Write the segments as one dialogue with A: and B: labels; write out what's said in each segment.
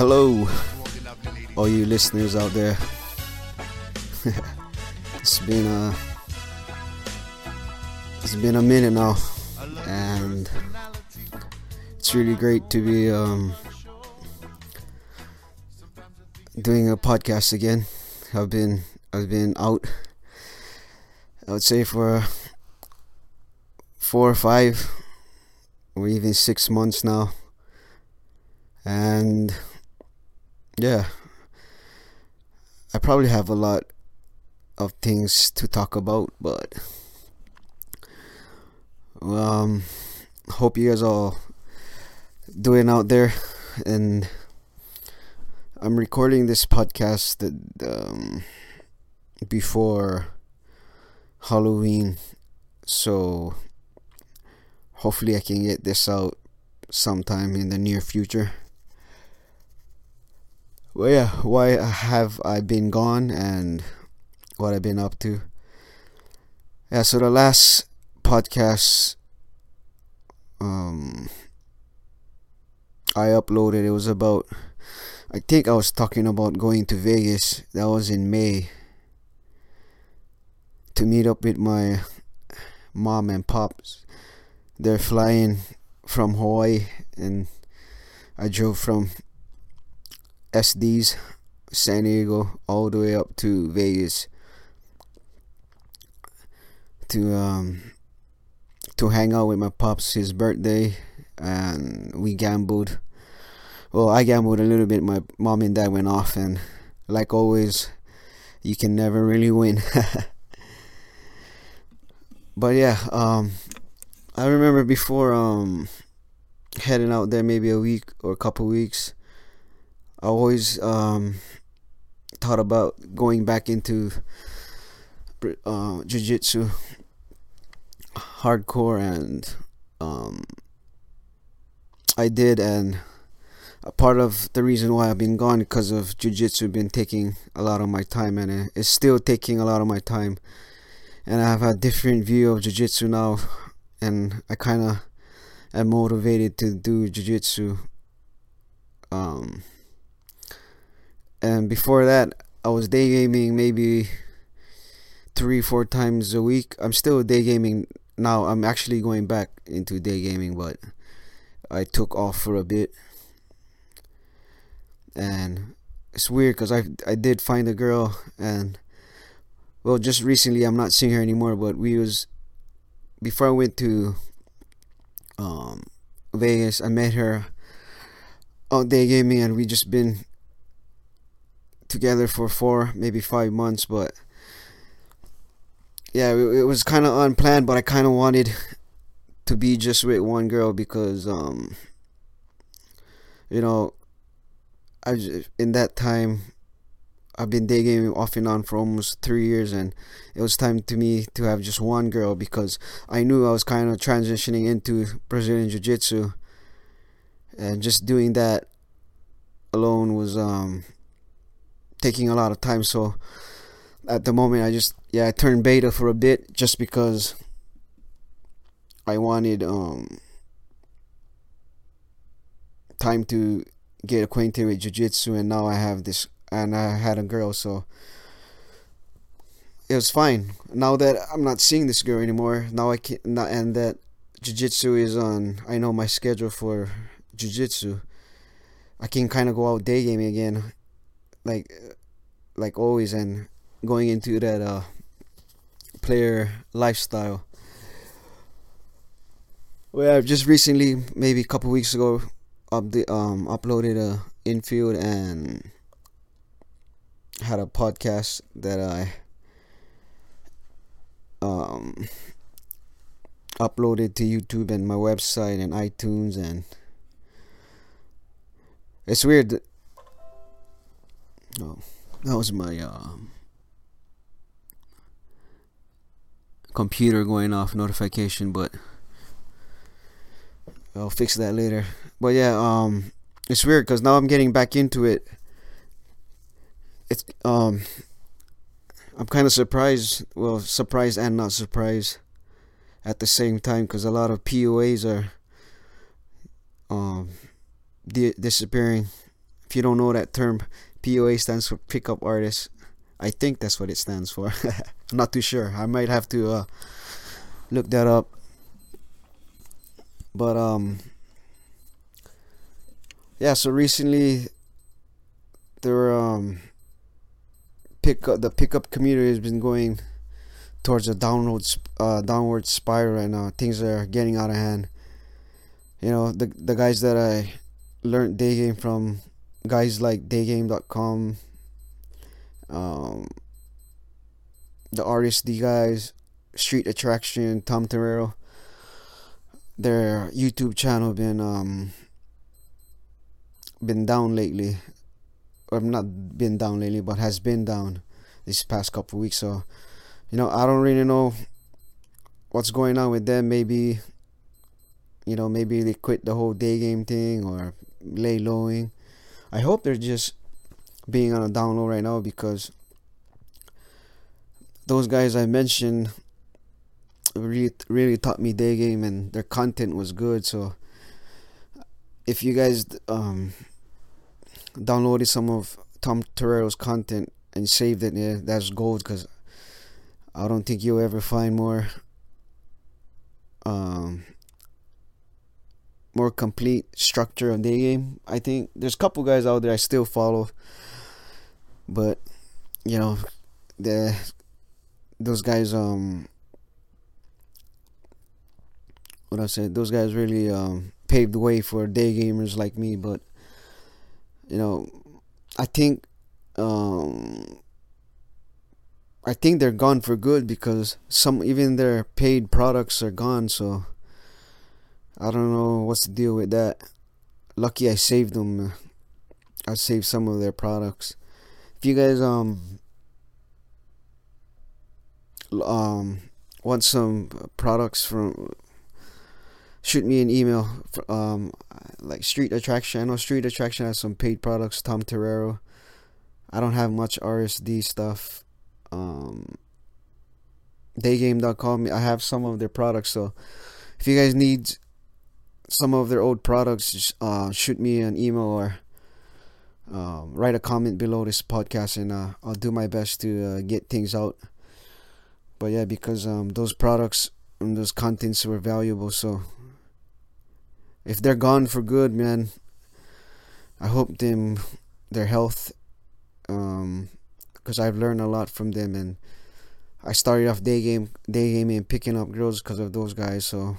A: Hello, all you listeners out there. it's been a it's been a minute now, and it's really great to be um, doing a podcast again. I've been I've been out. I would say for four or five or even six months now, and yeah, I probably have a lot of things to talk about, but um, hope you guys all doing out there, and I'm recording this podcast that um, before Halloween, so hopefully I can get this out sometime in the near future. Well, yeah, why have I been gone and what I've been up to? Yeah, so the last podcast um I uploaded it was about I think I was talking about going to Vegas. That was in May to meet up with my mom and pops. They're flying from Hawaii and I drove from SD's San Diego all the way up to Vegas to um to hang out with my pops his birthday and we gambled. Well I gambled a little bit. My mom and dad went off and like always you can never really win. But yeah um I remember before um heading out there maybe a week or a couple weeks I always um, thought about going back into uh, jiu-jitsu hardcore and um, I did and a part of the reason why I've been gone because of jiu-jitsu been taking a lot of my time and it's still taking a lot of my time. And I have a different view of jiu-jitsu now and I kind of am motivated to do jiu-jitsu um, and before that I was day gaming maybe three four times a week. I'm still day gaming now. I'm actually going back into day gaming but I took off for a bit. And it's weird because I I did find a girl and well just recently I'm not seeing her anymore but we was before I went to um Vegas I met her on day gaming and we just been together for four, maybe five months, but yeah, it, it was kind of unplanned, but I kind of wanted to be just with one girl because, um, you know, I in that time I've been day gaming off and on for almost three years, and it was time to me to have just one girl because I knew I was kind of transitioning into Brazilian Jiu Jitsu, and just doing that alone was um taking a lot of time. So at the moment, I just yeah I turned beta for a bit just because I wanted um time to get acquainted with jiu-jitsu and now I have this and I had a girl so it was fine now that I'm not seeing this girl anymore now I can not and that jiu-jitsu is on I know my schedule for jiu-jitsu I can kind of go out day gaming again like like always and going into that uh, player lifestyle. Well, I've just recently, maybe a couple weeks ago, up the um uploaded a infield and had a podcast that I um uploaded to YouTube and my website and iTunes and it's weird Oh, that was my um, computer going off notification, but I'll fix that later. But yeah, um, it's weird because now I'm getting back into it. It's um, I'm kind of surprised. Well, surprised and not surprised at the same time because a lot of POAs are um di- disappearing If you don't know that term, POA stands for pickup artist. I think that's what it stands for. I'm not too sure. I might have to uh, look that up. But um yeah, so recently there were um pick up the pickup community has been going towards a downward uh, downward spiral right now. Things are getting out of hand. You know, the the guys that I learned day game from guys like daygame.com um the artist the guys street attraction tom Torero, their youtube channel been um been down lately. Or not been down lately but has been down this past couple weeks. So you know i don't really know what's going on with them. Maybe you know maybe they quit the whole day game thing or lay lowing I hope they're just being on a down low right now because those guys I mentioned really really taught me day game and their content was good. So if you guys um, downloaded some of Tom Torero's content and saved it, yeah, that's gold because I don't think you'll ever find more um, more complete structure of the game. I think there's a couple guys out there I still follow, but you know, the those guys um what I said those guys really um paved the way for day gamers like me. But you know, I think um I think they're gone for good because some even their paid products are gone. So I don't know what's the deal with that. Lucky I saved them. I saved some of their products. If you guys um um want some products from shoot me an email um like street attraction i know street attraction has some paid products tom torero i don't have much rsd stuff um daygame.com i have some of their products so if you guys need some of their old products, uh, shoot me an email or uh, write a comment below this podcast, and uh, I'll do my best to uh, get things out. But yeah, because um, those products and those contents were valuable, so if they're gone for good, man, I hope them their health, um, because I've learned a lot from them, and I started off day game day gaming and picking up girls because of those guys, so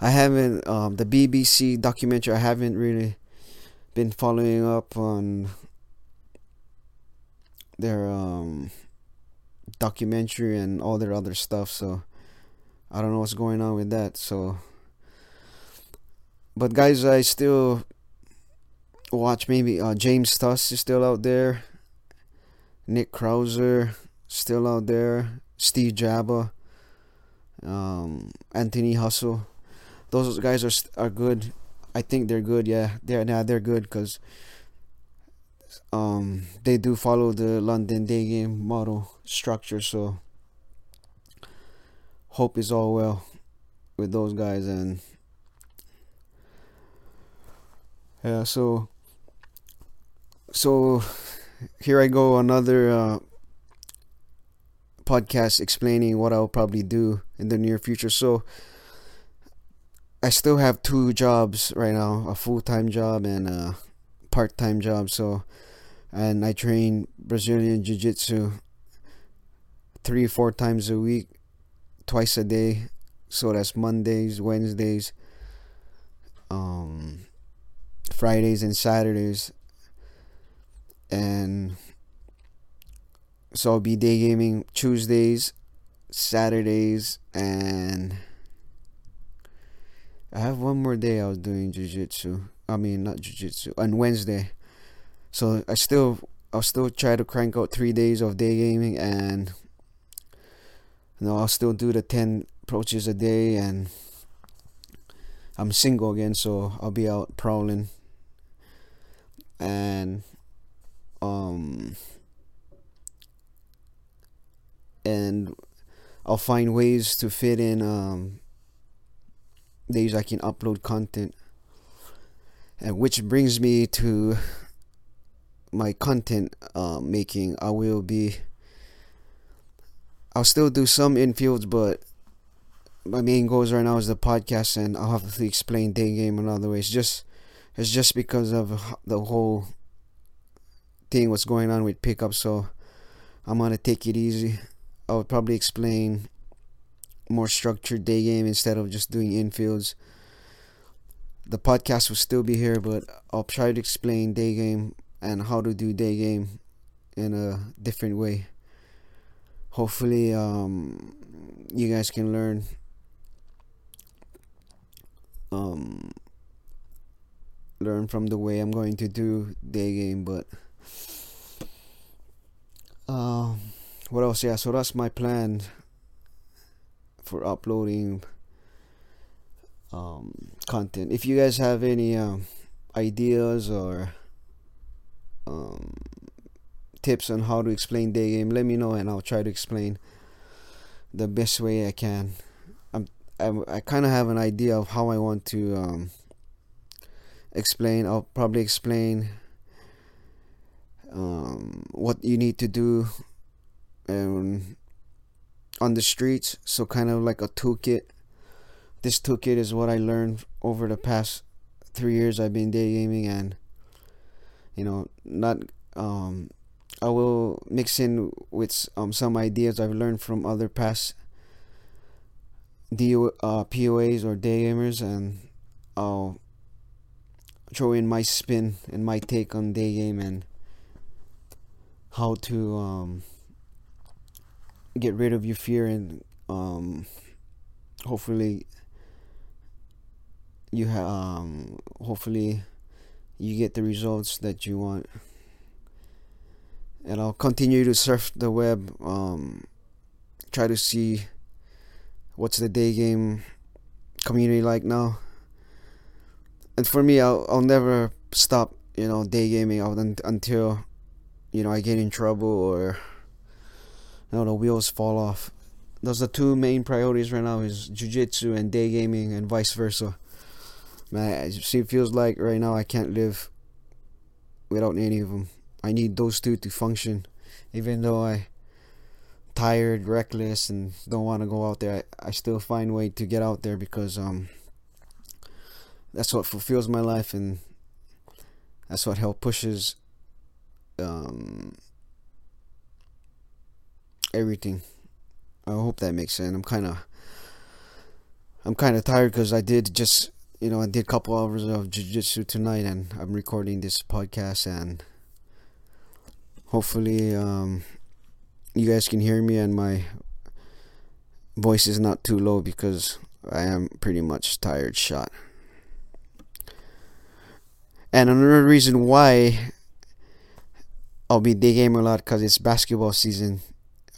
A: I haven't um, the BBC documentary. I haven't really been following up on their um, documentary and all their other stuff. So I don't know what's going on with that. So, but guys, I still watch. Maybe uh, James Tusk is still out there. Nick Krauser still out there. Steve Jabba. Um, Anthony Hustle those guys are are good. I think they're good. Yeah, they're now they're good because um they do follow the London day game model structure. So hope is all well with those guys and yeah. So so here I go another uh, podcast explaining what I'll probably do in the near future. So I still have two jobs right now, a full-time job and a part-time job. So, and I train Brazilian jiu-jitsu three, four times a week, twice a day. So that's Mondays, Wednesdays, um, Fridays and Saturdays. And so I'll be day gaming Tuesdays, Saturdays, and I have one more day I was doing jujitsu. I mean, not jujitsu. On Wednesday. So I still, I'll still try to crank out three days of day gaming and, you know, I'll still do the 10 approaches a day and I'm single again, so I'll be out prowling. And, um, and I'll find ways to fit in, um, days I can upload content. and which brings me to my content uh, making. I will be. I'll still do some infields, but my main goals right now is the podcast, and I'll have to explain day game in other ways. Just it's just because of the whole thing, what's going on with pickup. So I'm gonna take it easy. I'll probably explain more structured day game instead of just doing infields. The podcast will still be here, but I'll try to explain day game and how to do day game in a different way. Hopefully, um, you guys can learn um, learn from the way I'm going to do day game, but uh, what else? Yeah, so that's my plan for uploading um, content. If you guys have any um, ideas or um, tips on how to explain day game, let me know and I'll try to explain the best way I can. I'm, I'm I kind of have an idea of how I want to um, explain. I'll probably explain um, what you need to do and on the streets. So kind of like a toolkit. This toolkit is what I learned over the past three years I've been day gaming, and you know, not um, I will mix in with um some ideas I've learned from other past DO, uh, POAs or day gamers, and I'll throw in my spin and my take on day game and how to um, get rid of your fear and um, hopefully you have um, hopefully you get the results that you want. And I'll continue to surf the web um, try to see what's the day game community like now. And for me I'll, I'll never stop you know day gaming out until you know I get in trouble or know the wheels fall off. Those are two main priorities right now is jujitsu and day gaming and vice versa. Man, it feels like right now I can't live without any of them. I need those two to function, even though I tired, reckless, and don't want to go out there. I, I still find way to get out there because um that's what fulfills my life and that's what help pushes um, everything. I hope that makes sense. I'm kind of I'm kind of tired because I did just you know I did a couple hours of jiu-jitsu tonight and I'm recording this podcast and hopefully um, you guys can hear me and my voice is not too low because I am pretty much tired shot. And another reason why I'll be day game a lot because it's basketball season.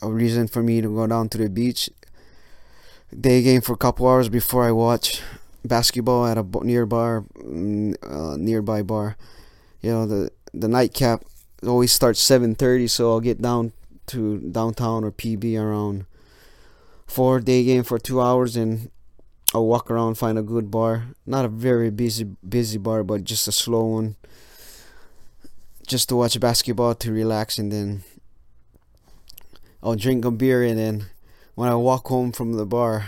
A: A reason for me to go down to the beach, day game for a couple hours before I watch basketball at a nearby mm, uh, nearby bar. You know the the nightcap always starts 7:30, so I'll get down to downtown or PB around four day game for two hours and I'll walk around find a good bar. Not a very busy busy bar, but just a slow one just to watch basketball to relax and then I'll drink a beer and then when I walk home from the bar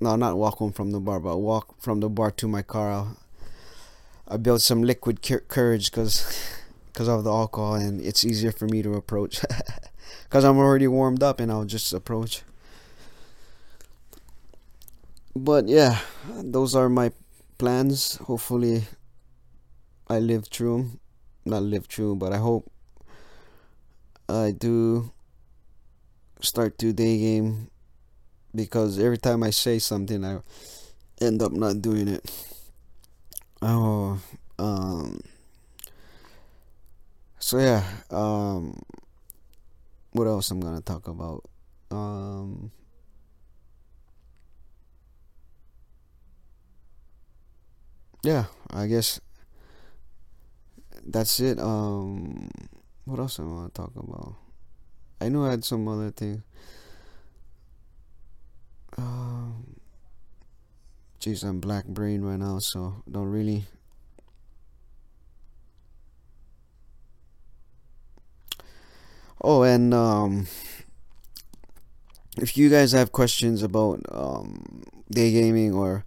A: no not walk home from the bar but walk from the bar to my car I'll, I build some liquid courage because because of the alcohol and it's easier for me to approach. Because I'm already warmed up and I'll just approach. But yeah those are my plans. Hopefully I live through them not live true, but I hope I do start today game because every time I say something, I end up not doing it. Oh, um, so yeah, um, what else I'm gonna talk about? Um, yeah, I guess that's it. Um, what else I want to talk about? I know I had some other thing. Um, I'm black brain right now, so don't really. Oh, and um, if you guys have questions about um, day gaming or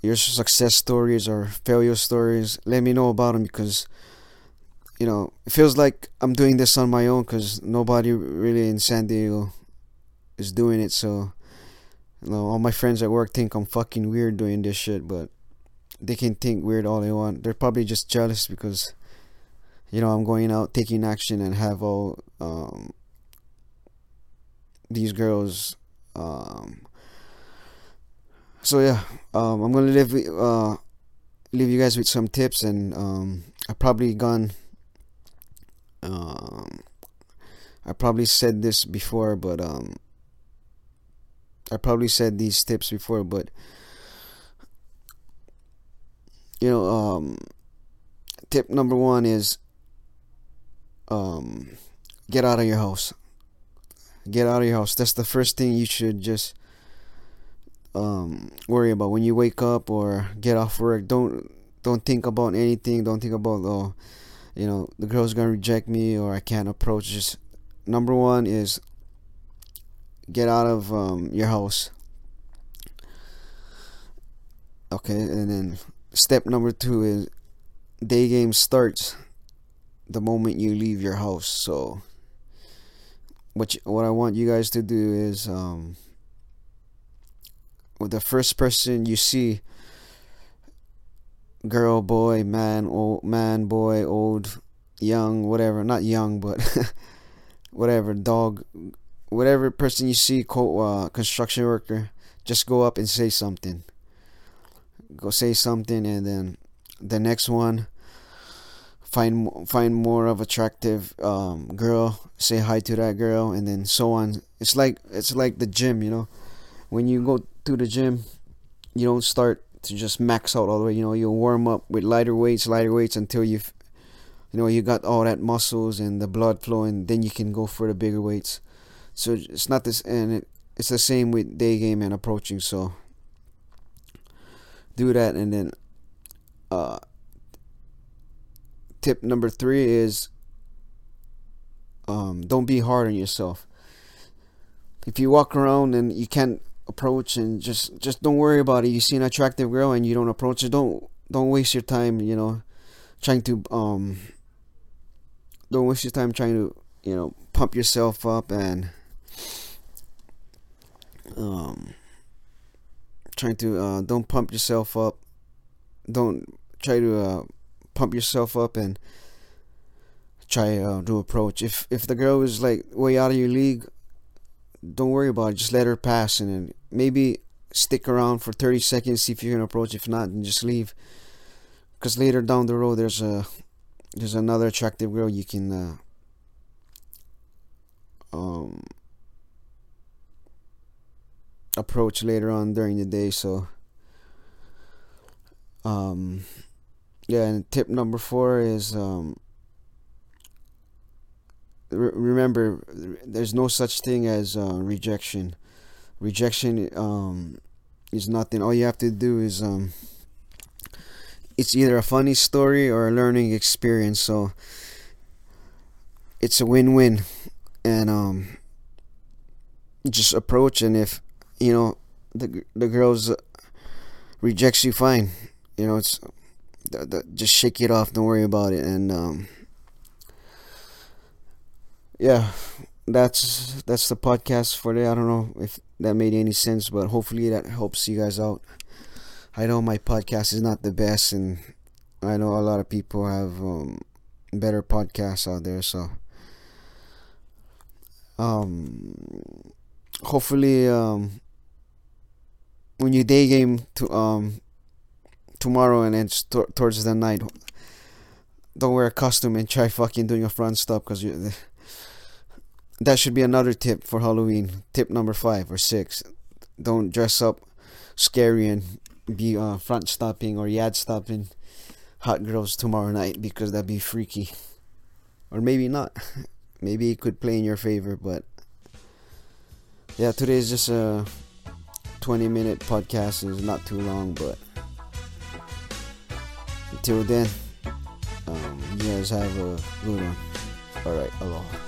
A: your success stories or failure stories, let me know about them because you know it feels like I'm doing this on my own because nobody really in San Diego is doing it. So you know, all my friends at work think I'm fucking weird doing this shit, but they can think weird all they want. They're probably just jealous because you know I'm going out taking action and have all um, these girls. Um, so yeah, um, I'm gonna leave uh, leave you guys with some tips, and um, I probably gone. Um, I probably said this before, but um, I probably said these tips before, but you know, um, tip number one is um, get out of your house. Get out of your house. That's the first thing you should just um, worry about when you wake up or get off work. Don't don't think about anything. Don't think about oh, you know, the girl's gonna reject me or I can't approach. Just number one is get out of um, your house. Okay, and then step number two is day game starts the moment you leave your house. So what you, what I want you guys to do is um, with the first person you see girl boy man old man boy old young whatever not young but whatever dog whatever person you see uh, construction worker just go up and say something. Go say something and then the next one find find more of attractive um, girl say hi to that girl and then so on. It's like it's like the gym you know? When you go to the gym you don't start to just max out all the way. You know you warm up with lighter weights lighter weights until you you know you got all that muscles and the blood flowing then you can go for the bigger weights. So it's not this and it, it's the same with day game and approaching so do that. And then uh tip number three is um, don't be hard on yourself. If you walk around and you can't approach and just just don't worry about it. You see an attractive girl and you don't approach it. Don't don't waste your time. You know, trying to um. Don't waste your time trying to you know pump yourself up and um. Trying to uh, don't pump yourself up. Don't try to uh, pump yourself up and try uh, to approach. If if the girl is like way out of your league, don't worry about it. Just let her pass and then maybe stick around for 30 seconds, see if you can approach. If not, then just leave. Because later down the road, there's a there's another attractive girl you can uh, um approach later on during the day. So um yeah, and tip number four is um, re- remember there's no such thing as uh, rejection. Rejection um, is nothing. All you have to do is um, it's either a funny story or a learning experience. So it's a win-win, and um, just approach. And if you know the the girls rejects you, fine. You know it's the, the, just shake it off. Don't worry about it. And um, yeah, that's that's the podcast for today. I don't know if that made any sense, but hopefully that helps you guys out. I know my podcast is not the best, and I know a lot of people have um, better podcasts out there. So, um, hopefully, um, when you day game to um tomorrow and then st- towards the night don't wear a costume and try fucking doing a front stop because you that should be another tip for halloween tip number five or six don't dress up scary and be uh, front stopping or yard stopping hot girls tomorrow night because that'd be freaky or maybe not maybe it could play in your favor but yeah today is just a 20 minute podcast it's not too long but until then, um, you guys have a good one. Alright, aloha.